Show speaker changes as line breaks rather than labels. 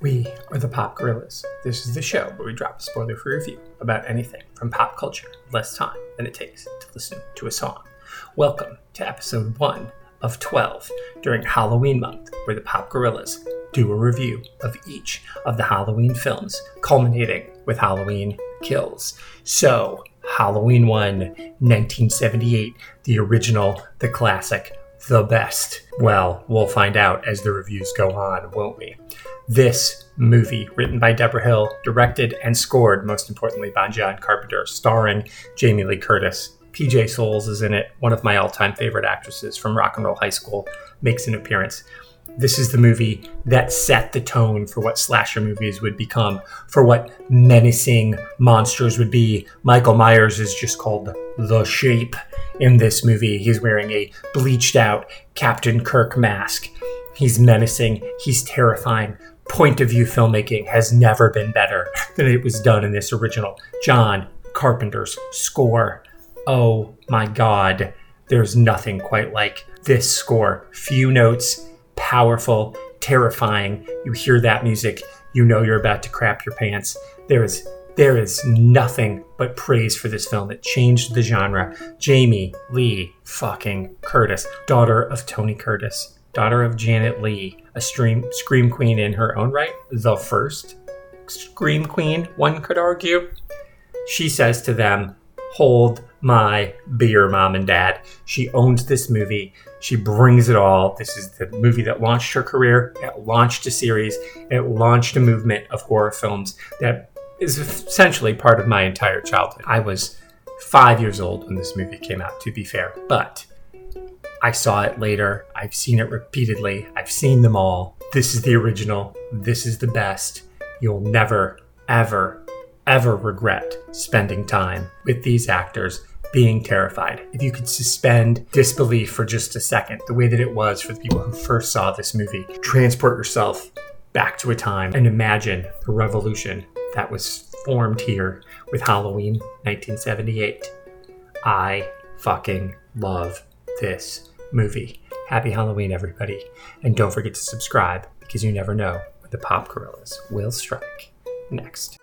We are the Pop Gorillas. This is the show where we drop a spoiler free review about anything from pop culture in less time than it takes to listen to a song. Welcome to episode 1 of 12 during Halloween month, where the Pop Gorillas do a review of each of the Halloween films, culminating with Halloween Kills. So, Halloween 1, 1978, the original, the classic, the best. Well, we'll find out as the reviews go on, won't we? This movie, written by Deborah Hill, directed and scored, most importantly, by John Carpenter, starring Jamie Lee Curtis. PJ Soles is in it, one of my all time favorite actresses from Rock and Roll High School, makes an appearance. This is the movie that set the tone for what slasher movies would become, for what menacing monsters would be. Michael Myers is just called the shape in this movie. He's wearing a bleached out Captain Kirk mask. He's menacing, he's terrifying. Point of view filmmaking has never been better than it was done in this original John Carpenter's score. Oh my god, there's nothing quite like this score. Few notes, powerful, terrifying. You hear that music, you know you're about to crap your pants. There is there is nothing but praise for this film. It changed the genre. Jamie Lee fucking Curtis, daughter of Tony Curtis, daughter of Janet Leigh, a stream, scream queen in her own right, the first scream queen, one could argue. She says to them, Hold my beer, mom and dad. She owns this movie. She brings it all. This is the movie that launched her career. It launched a series. It launched a movement of horror films that is essentially part of my entire childhood. I was five years old when this movie came out, to be fair, but I saw it later. I've seen it repeatedly. I've seen them all. This is the original. This is the best. You'll never, ever, ever regret spending time with these actors being terrified. If you could suspend disbelief for just a second, the way that it was for the people who first saw this movie, transport yourself back to a time and imagine the revolution that was formed here with Halloween 1978. I fucking love this movie. Happy Halloween, everybody. And don't forget to subscribe because you never know when the Pop Gorillas will strike next.